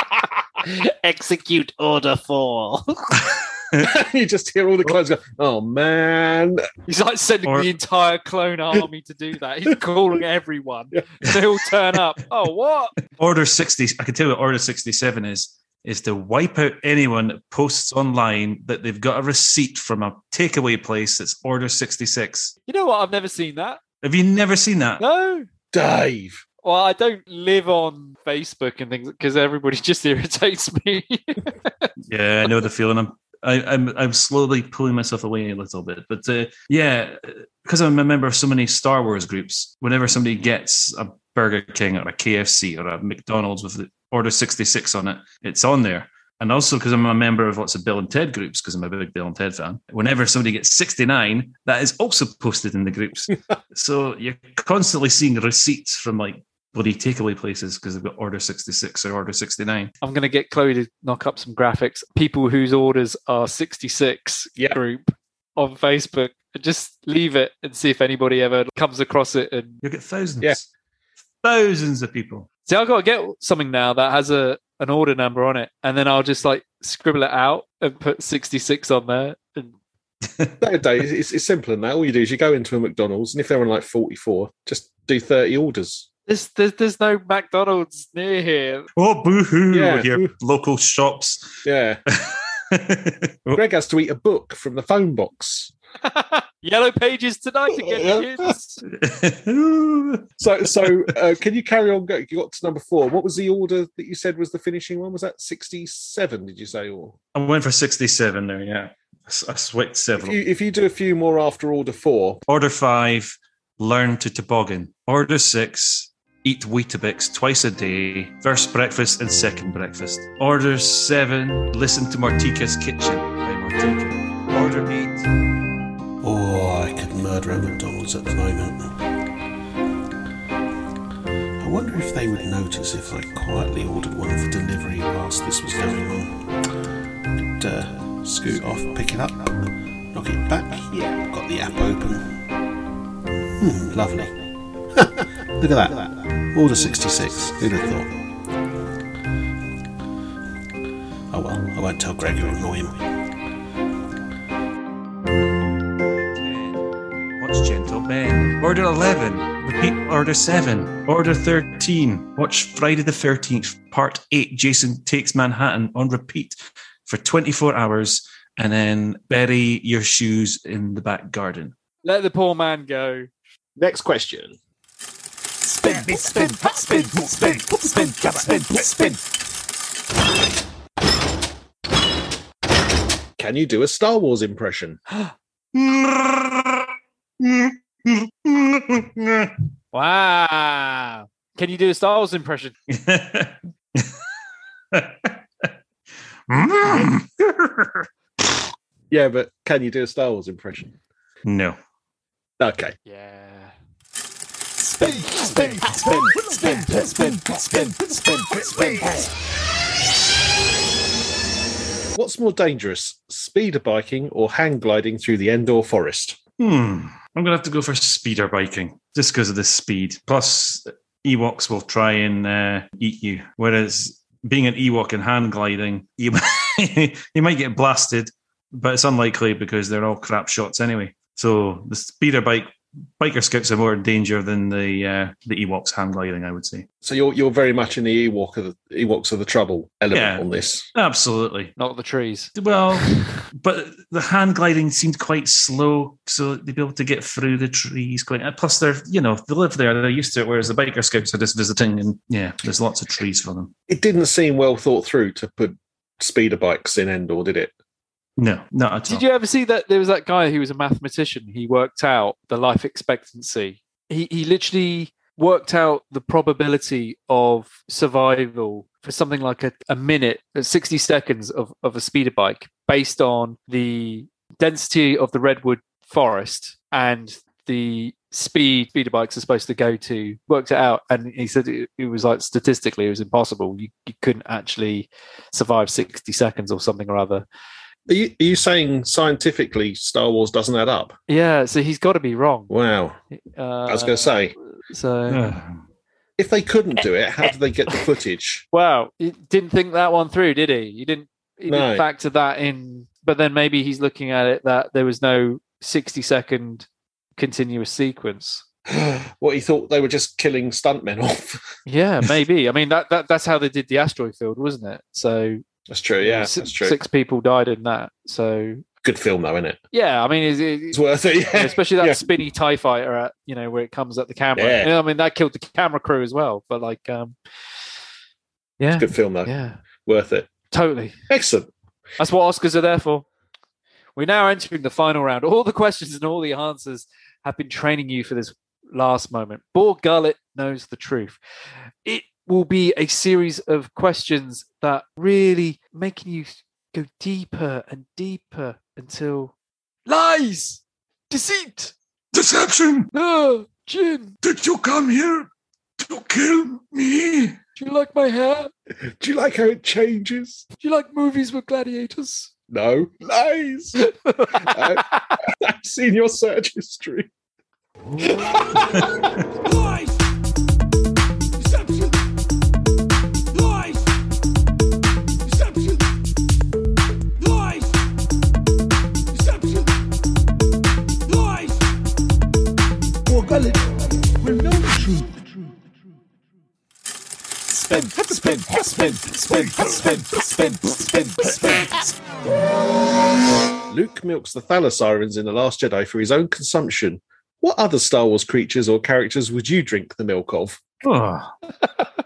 Execute order four. you just hear all the clones go, oh man. He's like sending Or- the entire clone army to do that. He's calling everyone. They all turn up. Oh, what? Order 60, I can tell you what Order 67 is, is to wipe out anyone that posts online that they've got a receipt from a takeaway place that's Order 66. You know what? I've never seen that. Have you never seen that? No. Dave. Well, I don't live on Facebook and things because everybody just irritates me. Yeah, I know the feeling. I'm I, I'm I'm slowly pulling myself away a little bit, but uh, yeah, because I'm a member of so many Star Wars groups. Whenever somebody gets a Burger King or a KFC or a McDonald's with the Order 66 on it, it's on there. And also because I'm a member of lots of Bill and Ted groups, because I'm a big Bill and Ted fan. Whenever somebody gets 69, that is also posted in the groups. so you're constantly seeing receipts from like bloody takeaway places because they've got Order 66 or Order 69. I'm going to get Chloe to knock up some graphics. People whose orders are 66 Yeah. group on Facebook. Just leave it and see if anybody ever comes across it. And You'll get thousands. Yeah. Thousands of people. see, I've got to get something now that has a an order number on it, and then I'll just like scribble it out and put 66 on there. And No, Dave, it's, it's simpler than that. All you do is you go into a McDonald's, and if they're on like 44, just do 30 orders. There's, there's there's no McDonald's near here. Oh, boo hoo. Yeah. Your local shops. Yeah. Greig has to eat a book from the phone box. Yellow pages tonight again, kids. So, so uh, can you carry on? Go, you got to number four. What was the order that you said was the finishing one? Was that 67, did you say? Or I went for 67 there, yeah. I s- I swiped if several. you, if you do a few more after order four, Order five, learn to toboggan. Order six, eat Weetabix twice a day, first breakfast and second breakfast. Order seven, listen to Martika's Kitchen by Martika. Order eight, Oh, I could murder a McDonald's at the moment. I wonder if they would notice if I quietly ordered one for delivery whilst this was going on. Could uh, scoot off, pick it up, knock it back. Yeah, got the app open. Hmm, lovely. Look at that. Order 66. Who'd have thought? Oh well, I won't tell Greig or annoy him. Watch Gentle Ben. Order 11. Repeat Order 7. Order 13. Watch Friday the 13th, Part 8. Jason Takes Manhattan on repeat for 24 hours and then bury your shoes in the back garden. Let the poor man go. Next question. Spin, spin, spin, spin, spin, spin, spin. Spin. Can you do a Star Wars impression? Wow. Can you do a Star Wars impression? Yeah, but can you do a Star Wars impression? no. Okay. Yeah. Spin, spin, spin, spin, spin, spin, spin, spin. What's more dangerous, speeder biking or hang gliding through the Endor forest? Hmm. I'm gonna have to go for speeder biking just because of the speed. Plus, Ewoks will try and uh, eat you, whereas being an Ewok and hand gliding, you you might get blasted, but it's unlikely because they're all crap shots anyway. So the speeder bike biker scouts are more in danger than the uh, the Ewoks hand gliding, I would say. So you're you're very much in the Ewok of the Ewoks of the trouble element Yeah. on this. Absolutely. Not the trees. Well, but the hand gliding seemed quite slow, so they'd be able to get through the trees quite. and Plus, they're you know they live there, they're used to it. Whereas the biker scouts are just visiting, and yeah, there's lots of trees for them. It didn't seem well thought through to put speeder bikes in Endor, did it? No, not at all. Did you ever see that there was that guy who was a mathematician? He worked out the life expectancy. He he literally worked out the probability of survival for something like a, a minute, uh, 60 seconds of, of a speeder bike based on the density of the redwood forest and the speed speeder bikes are supposed to go to worked it out and he said it, it was like statistically it was impossible you, you couldn't actually survive 60 seconds or something or other Are you, are you saying scientifically Star Wars doesn't add up? yeah so he's got to be wrong Wow. uh, I was going to say, so if they couldn't do it, how did they get the footage? Wow, he didn't think that one through, did he? He didn't. He No. didn't factor that in. But then maybe he's looking at it that there was no sixty-second continuous sequence. what he thought they were just killing stuntmen off. Yeah, maybe. I mean, that, that that's how they did the asteroid field, wasn't it? So That's true. Yeah, si- that's true. Six people died in that. So Good film, though, isn't it? yeah, I mean, it's, It's worth it. Yeah. especially that Yeah. spinny Tie Fighter at you know where it comes at the camera. Yeah. Yeah, I mean that killed the camera crew as well. But like, um, yeah, Good film, though. yeah, Worth it. totally. Excellent. That's what Oscars are there for. We're now entering the final round. All the questions and all the answers have been training you for this last moment. Bor Gullet knows the truth. It will be a series of questions that really making you go deeper and deeper until lies, deceit, Deception! no, Jyn. Did you come here to kill me? Do you like my hair? Do you like how it changes? Do you like movies with gladiators? No. Lies. I, I've seen your search history. Spin, spin, spin, spin, spin, spin, spin, spin. Luke milks the thala-sirens in The Last Jedi for his own consumption. What other Star Wars creatures or characters would you drink the milk of? Oh. the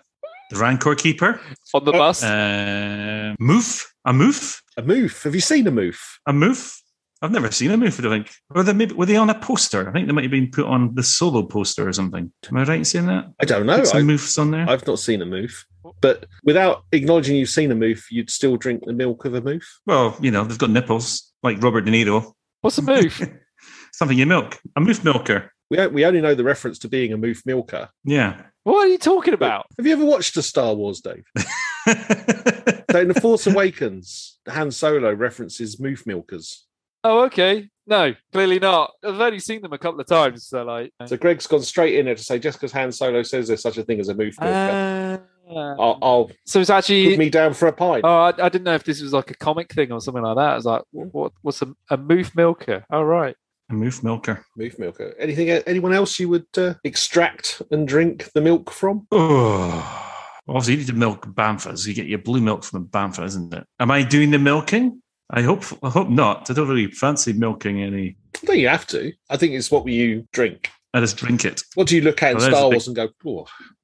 Rancor Keeper, On the bus? uh, Moof, a Moof, A moof. Have you seen a moof? a Moof. I've never seen a Moof. I don't think. Were they maybe were they on a poster? I think they might have been put on the solo poster or something. Am I right in saying that? I don't know. Put some I, Moofs on there. I've not seen a moof. But without acknowledging you've seen a moof, you'd still drink the milk of a moof? well, you know they've got nipples like Robert De Niro. What's a move? Something you milk. A Moof milker. We, we only know the reference to being a moof milker. Yeah. what are you talking about? Have you ever watched a Star Wars, Dave? So in The Force Awakens, Han Solo references moof milkers. Oh, okay. No, clearly not. I've only seen them a couple of times. So, like, So Greig's gone straight in there to say just because Han Solo says there's such a thing as a moof milker, uh, I'll, I'll so it's put actually. me down for a pint. Oh, I, I didn't know if this was like a comic thing or something like that. I was like, what? What's a, a moof milker? Oh, right. a Moof milker. Moof milker. Anything? Anyone else you would uh, extract and drink the milk from? Oh. Obviously, you need to milk Banthas. You get your blue milk from Bantha, isn't it? Am I doing the milking? I hope I hope not. I don't really fancy milking any. I think you have to. I think it's what you drink. I just drink it. What do you look at in Well, there's a Star big- Wars and go,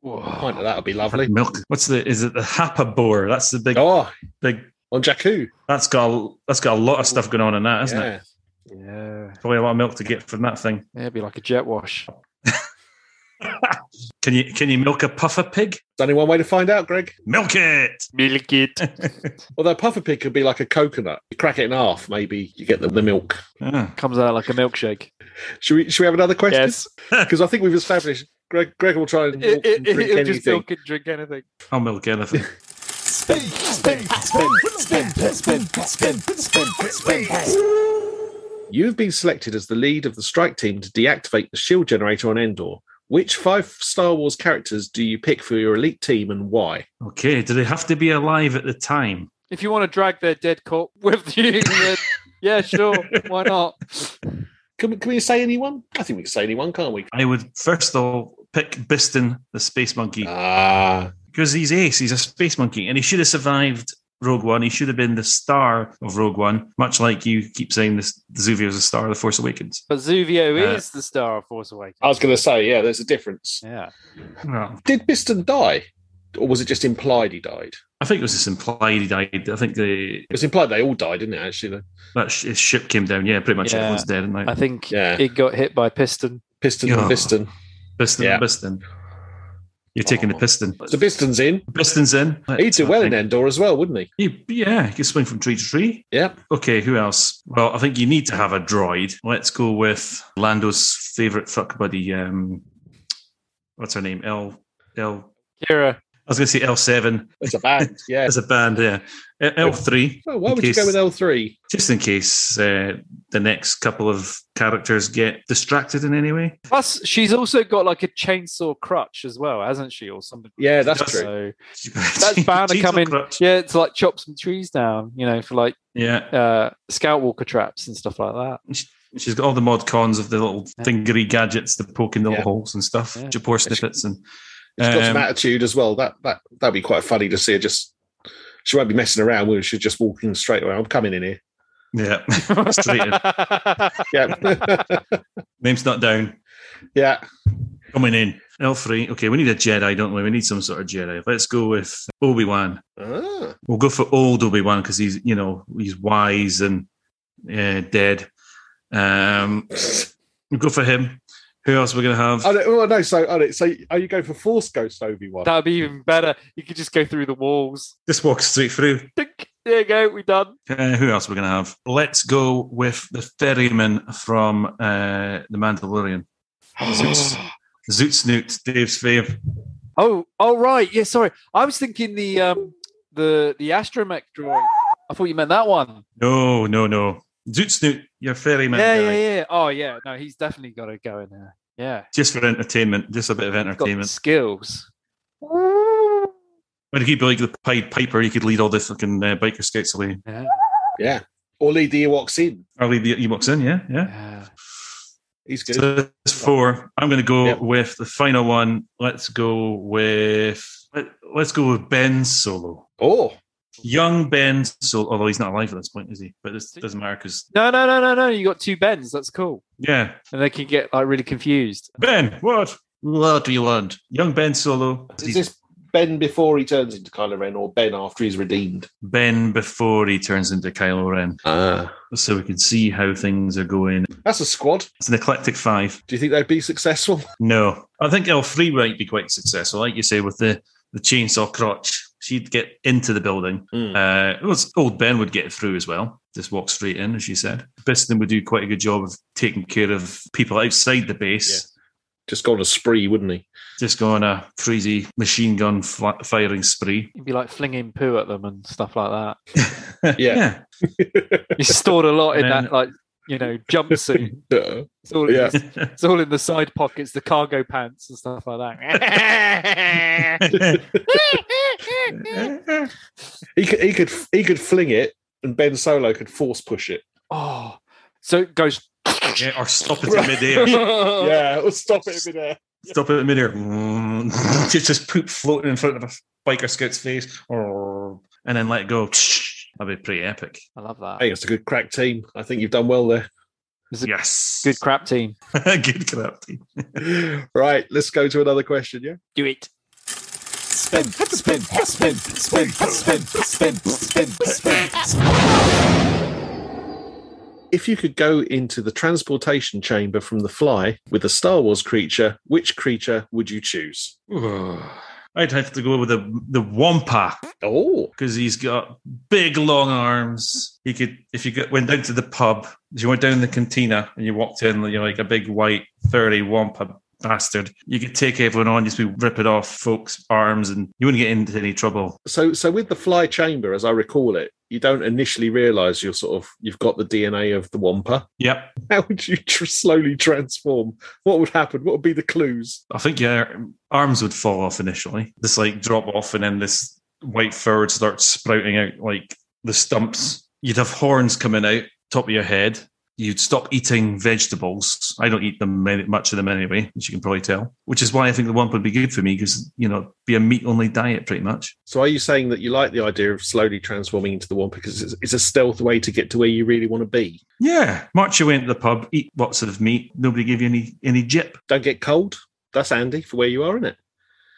oh, a pint of that would be lovely. Milk. What's the? Is it the happabore? That's the big. Oh, big on Jakku. That's got a, that's got a lot of stuff going on in that, isn't Yeah. it? Yeah. Probably a lot of milk to get from that thing. Yeah, it'd be like a jet wash. Can you can you milk a puffer pig? There's only one way to find out, Greig. Milk it. Milk it. Although puffer pig could be like a coconut. You crack it in half, maybe you get the, the milk. Ah. Comes out like a milkshake. Should we? Should we have another question? Yes. Because I think we've established Greig. Greig will try and, It, it, and it, drink it'll just anything. milk and drink anything. I'll milk anything. Spin, spin, spin, spin, spin, spin, spin, spin. You've been selected as the lead of the strike team to deactivate the shield generator on Endor. Which five Star Wars characters do you pick for your elite team and why? Okay. Do they have to be alive at the time? If you want to drag their dead corpse with you, then yeah, sure. Why not? Can we, can we say anyone? I think we can say anyone, can't we? I would first of all pick Bistan, the space monkey, Ah, because he's ace. He's a space monkey, and he should have survived Rogue One. He should have been the star of Rogue One, much like you keep saying this. Zuvio is a star of the Force Awakens. But Zuvio Uh, is the star of Force Awakens. I was going to say, yeah, there's a difference. Yeah. Well, Did Bistan die? Or was it just implied he died? I think it was just implied he died. I think the It was implied they all died, didn't it, actually? that sh- his ship came down. Yeah, pretty much Yeah. everyone's dead. And I think Yeah. it got hit by piston. Piston Yeah. and Bistan. Bistan, Yeah. Bistan. You're taking the piston. The Piston's in. Piston's in. He'd do well in Endor as well, wouldn't he? He, yeah, he can swing from tree to tree. Yeah. Okay, who else? Well, I think you need to have a droid. Let's go with Lando's favorite fuck buddy. Um, what's her name? L L. Kira. I was going to say L seven It's a band, yeah. as a band. Yeah, L three. Oh, why would you go with L3? Just in case uh, the next couple of characters get distracted in any way. Plus, she's also got like a chainsaw crutch as well, hasn't she, or something? Yeah, that's Does- true. So that's bound to come in. Yeah, to like chop some trees down, you know, for like Yeah, uh, scout walker traps and stuff like that. she's got all the mod cons of the little fingery gadgets to poke in the little holes and stuff, Yeah. Japor snippets, and She's got some um, attitude as well. That that that'd be quite funny to see her just. She won't be messing around. She? She's just walking straight away. I'm coming in here. yeah, straight in. Yeah, Name's not down. yeah. Coming in. L3. Okay, we need a Jedi, don't we? We need some sort of Jedi. Let's go with Obi Wan. Ah. We'll go for old Obi Wan because he's, you know, he's wise and uh, dead. Um, we'll go for him. Who else are we going to have? Oh, no, oh, no, so, no, so are you going for Force Ghost Obi Wan? That'd be even better. You could just go through the walls. Just walk straight through. Tick. There you go. We done. Uh, who else are we going to have? Let's go with the ferryman from uh, The Mandalorian. Zoot, Zoot Snoot, Dave's fave. Oh, oh right. Yeah, sorry. I was thinking the um the the astromech droid. I thought you meant that one. No, no, no. Zoot Snoot, your ferryman yeah, guy. yeah, yeah. Oh yeah. No, he's definitely got to go in there. Yeah. Just for entertainment, just a bit of Got entertainment. skills. When he could be like the Pied Piper, he could lead all the fucking uh, biker scouts away. Yeah. Yeah. Or lead the Ewoks in. Or lead the Ewoks in, yeah, yeah. Yeah. He's good. So that's four. I'm going to go Yep. with the final one. Let's go with let, let's go with Ben Solo, oh, young Ben Solo. Although he's not alive at this point, is he? But this doesn't matter because No, no, no, no, no. You got two Bens. That's cool. yeah, And they can get like really confused. Ben, what? What do you want? Young Ben Solo. is this Ben before he turns into Kylo Ren or Ben after he's redeemed? Ben before he turns into Kylo Ren, Ah. so we can see how things are going. That's a squad. It's an eclectic five. Do you think they'd be successful? No, I think L three might be quite successful, like you say, with the the chainsaw crotch. She'd get into the building. Hmm. Uh, it was old Ben would get through as well. Just walk straight in, as you said. Bistan would do quite a good job of taking care of people outside the base. Just go on a spree, wouldn't he? Just go on a crazy machine gun fla- firing spree. You'd be like flinging poo at them and stuff like that. Yeah. You stored a lot in then- that, like you know, jumpsuit. Yeah. It's all, in Yeah. the, it's all in the side pockets, the cargo pants and stuff like that. He could he could he could fling it and Ben Solo could force push it. oh, so it goes. yeah, or stop it in midair. yeah, or stop it in midair. Stop it in midair. just just poop floating in front of a biker scout's face, and then let it go. That'd be pretty epic. I love that. Hey, it's a good crack team. I think you've done well there. It's a Yes. good crap team. Good crap team. right, let's go to another question. Yeah. Do it. Spin, spin, spin, spin, spin, spin, spin, spin. If you could go into the transportation chamber from the fly with a Star Wars creature, which creature would you choose? I'd have to go with the the Wampa Oh, because he's got big long arms. He could, if you went down to the pub, if you went down the cantina and you walked in, you know, like a big white furry Wampa bastard, you could take everyone on, just be ripping off folks' arms, and you wouldn't get into any trouble. so so with the fly chamber, as I recall it, you don't initially realise you're sort of you've got the DNA of the Wampa. Yep. How would you tr- slowly transform? What would happen? What would be the clues? I think your arms would fall off initially. This like drop off, and then this white fur would start sprouting out like the stumps. You'd have horns coming out top of your head. You'd stop eating vegetables. I don't eat them many, much of them anyway, as you can probably tell. Which is why I think the one would be good for me because you know be a meat only diet pretty much. So are you saying that you like the idea of slowly transforming into the Wampa because it's, it's a stealth way to get to where you really want to be? Yeah, march your way into the pub, eat lots of meat. Nobody give you any any jip. Don't get cold. That's handy for where you are, isn't it?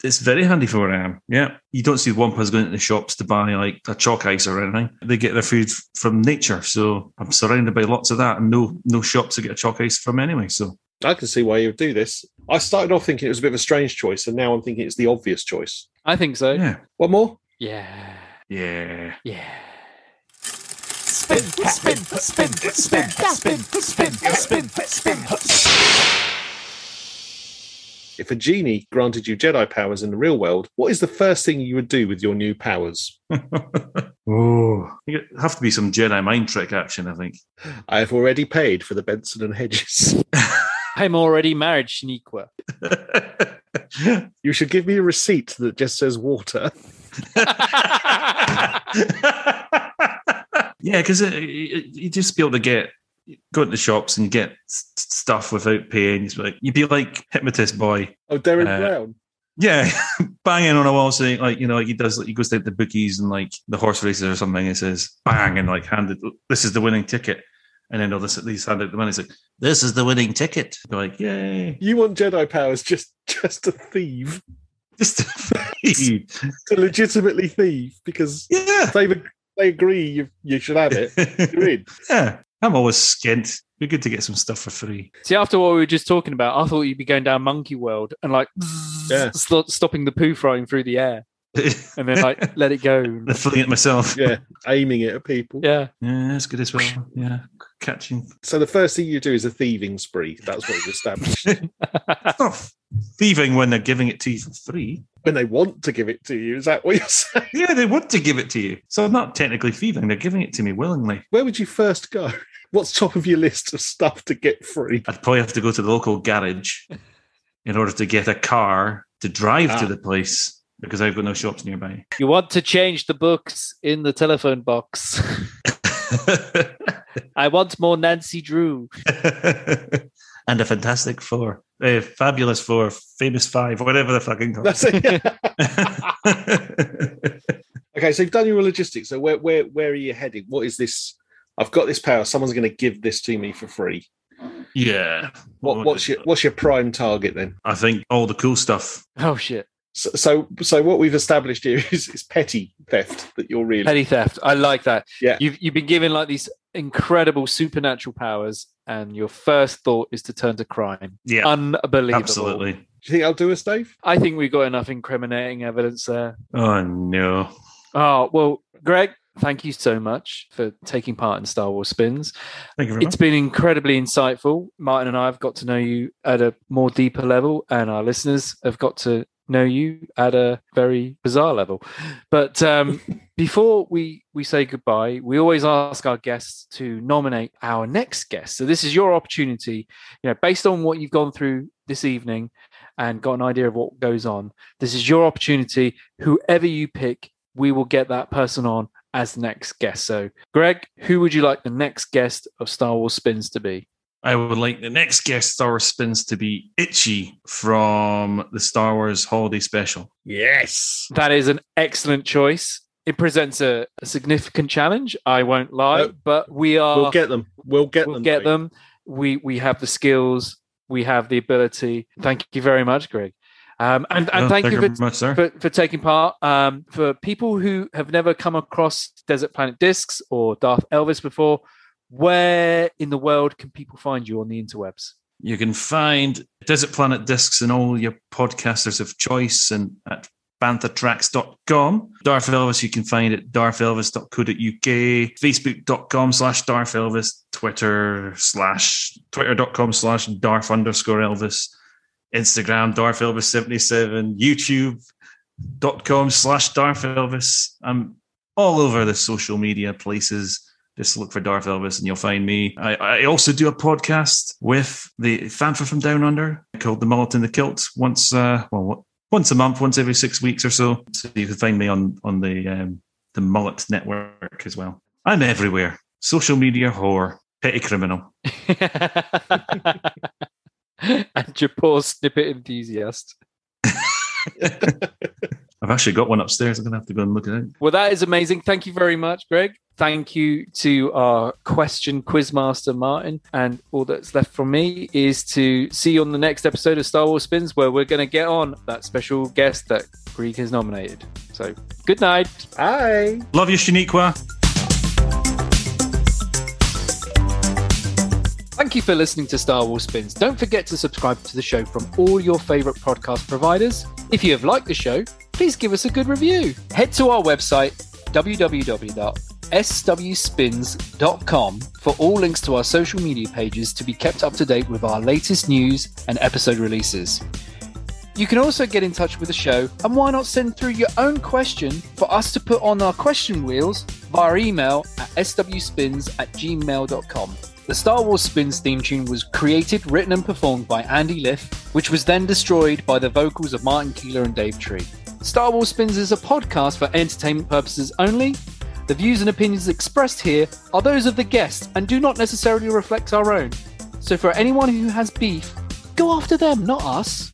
It's very handy for where I am. Yeah, you don't see wampas going into the shops to buy like a chalk ice or anything. They get their food from nature, so I'm surrounded by lots of that, and no no shops to get a chalk ice from anyway. So I can see why you would do this. I started off thinking it was a bit of a strange choice, and now I'm thinking it's the obvious choice. I think so. yeah, One more? Yeah. yeah. Yeah. Spin, spin, spin, spin, spin, spin, spin, spin. If a genie granted you Jedi powers in the real world, what is the first thing you would do with your new powers? oh, it have to be some Jedi mind trick action, I think. I have already paid for the Benson and Hedges. I'm already married, Shaniqua. you should give me a receipt that just says water. yeah, because you just be able to get go into the shops and you get stuff without paying. It's like you'd be like hypnotist boy. Oh, Darren Uh, Brown. Yeah, banging on a wall saying like you know like he does like he goes down to the bookies and like the horse races or something. and says bang and like handed this is the winning ticket, and then all this these hand out the money. It's like this is the winning ticket. You're like yay, You want Jedi powers just just a thief. just a thief. to legitimately thieve because yeah, they they agree you you should have it. You're in. yeah. I'm always skint. Be good to get some stuff for free. See, after what we were just talking about, I thought you'd be going down Monkey World and like Yeah. st- stopping the poo flying through the air and then like let it go. I'm feeling it myself. Yeah, aiming it at people. Yeah. Yeah, that's good as well. Yeah, catching. So the first thing you do is a thieving spree. That's what we've established. It's not thieving when they're giving it to you for free. when they want to give it to you, is that what you're saying? Yeah, they want to give it to you. So I'm not technically thieving. They're giving it to me willingly. Where would you first go? What's top of your list of stuff to get free? I'd probably have to go to the local garage in order to get a car to drive to Ah. the place because I've got no shops nearby. You want to change the books in the telephone box. I want more Nancy Drew. and a Fantastic Four, a Fabulous Four, Famous Five, whatever the fucking call. That's it. okay, so you've done your logistics. So where where where are you heading? What is this? I've got this power. Someone's going to give this to me for free. yeah. What, what's your what's your prime target then? I think all the cool stuff. Oh shit. So, so so what we've established here is, is petty theft that you're really Petty theft. I like that. Yeah. You've you've been given like these incredible supernatural powers, and your first thought is to turn to crime. Yeah. Unbelievable. Absolutely. Do you think I'll do us, Dave? I think we've got enough incriminating evidence there. Oh no. Oh, well, Greig, thank you so much for taking part in Star Wars Spins. Thank you very It's much. been incredibly insightful. Martin and I have got to know you at a more deeper level, and our listeners have got to know you at a very bizarre level. But um, before we we say goodbye, we always ask our guests to nominate our next guest. So this is your opportunity, you know, based on what you've gone through this evening and got an idea of what goes on. This is your opportunity. Whoever you pick, we will get that person on as the next guest. So, Greig, who would you like the next guest of Star Wars Spins to be? I would like the next guest Star Wars spins to be Itchy from the Star Wars Holiday Special. Yes. That is an excellent choice. It presents a, a significant challenge. I won't lie, No, but we are. We'll get them. We'll get we'll them. get Pete. them. We we have the skills. We have the ability. Thank you very much, Greig. Um, and and Oh, thank, you very for, much, sir. for for taking part. Um, for people who have never come across Desert Planet Discs or Darth Elvis before, where in the world can people find you on the interwebs? You can find Desert Planet Discs and all your podcasters of choice and at banthatracks.com. Darth Elvis, you can find at darthelvis.co.uk, facebook.com slash Darth Elvis, Twitter slash, twitter.com slash Darth underscore Elvis, Instagram, Darth Elvis 77, youtube.com slash Darth Elvis. I'm all over the social media places. Just look for Darth Elvis and you'll find me. I, I also do a podcast with the Fanfa from Down Under called The Mullet and the Kilt once, uh, well, once a month, once every six weeks or so. So you can find me on on the um, the Mullet Network as well. I'm everywhere. Social media whore, petty criminal. and Japor snippet enthusiast. I've actually got one upstairs. I'm gonna have to go and look at it. Well, that is amazing. Thank you very much, Greig. Thank you to our question quizmaster, Martin. And all that's left from me is to see you on the next episode of Star Wars Spins, where we're going to get on that special guest that Greig has nominated. So, good night. Bye. Love you, Shaniqua. Thank you for listening to Star Wars Spins. Don't forget to subscribe to the show from all your favorite podcast providers. If you have liked the show, please give us a good review. Head to our website, www.swspins.com, for all links to our social media pages to be kept up to date with our latest news and episode releases. You can also get in touch with the show, and why not send through your own question for us to put on our question wheels via email at swspins at gmail.com. The Star Wars Spins theme tune was created, written, and performed by Andy Liff, which was then destroyed by the vocals of Martin Keeler and Dave Tree. Star Wars Spins is a podcast for entertainment purposes only. The views and opinions expressed here are those of the guest and do not necessarily reflect our own. So, for anyone who has beef, go after them, not us.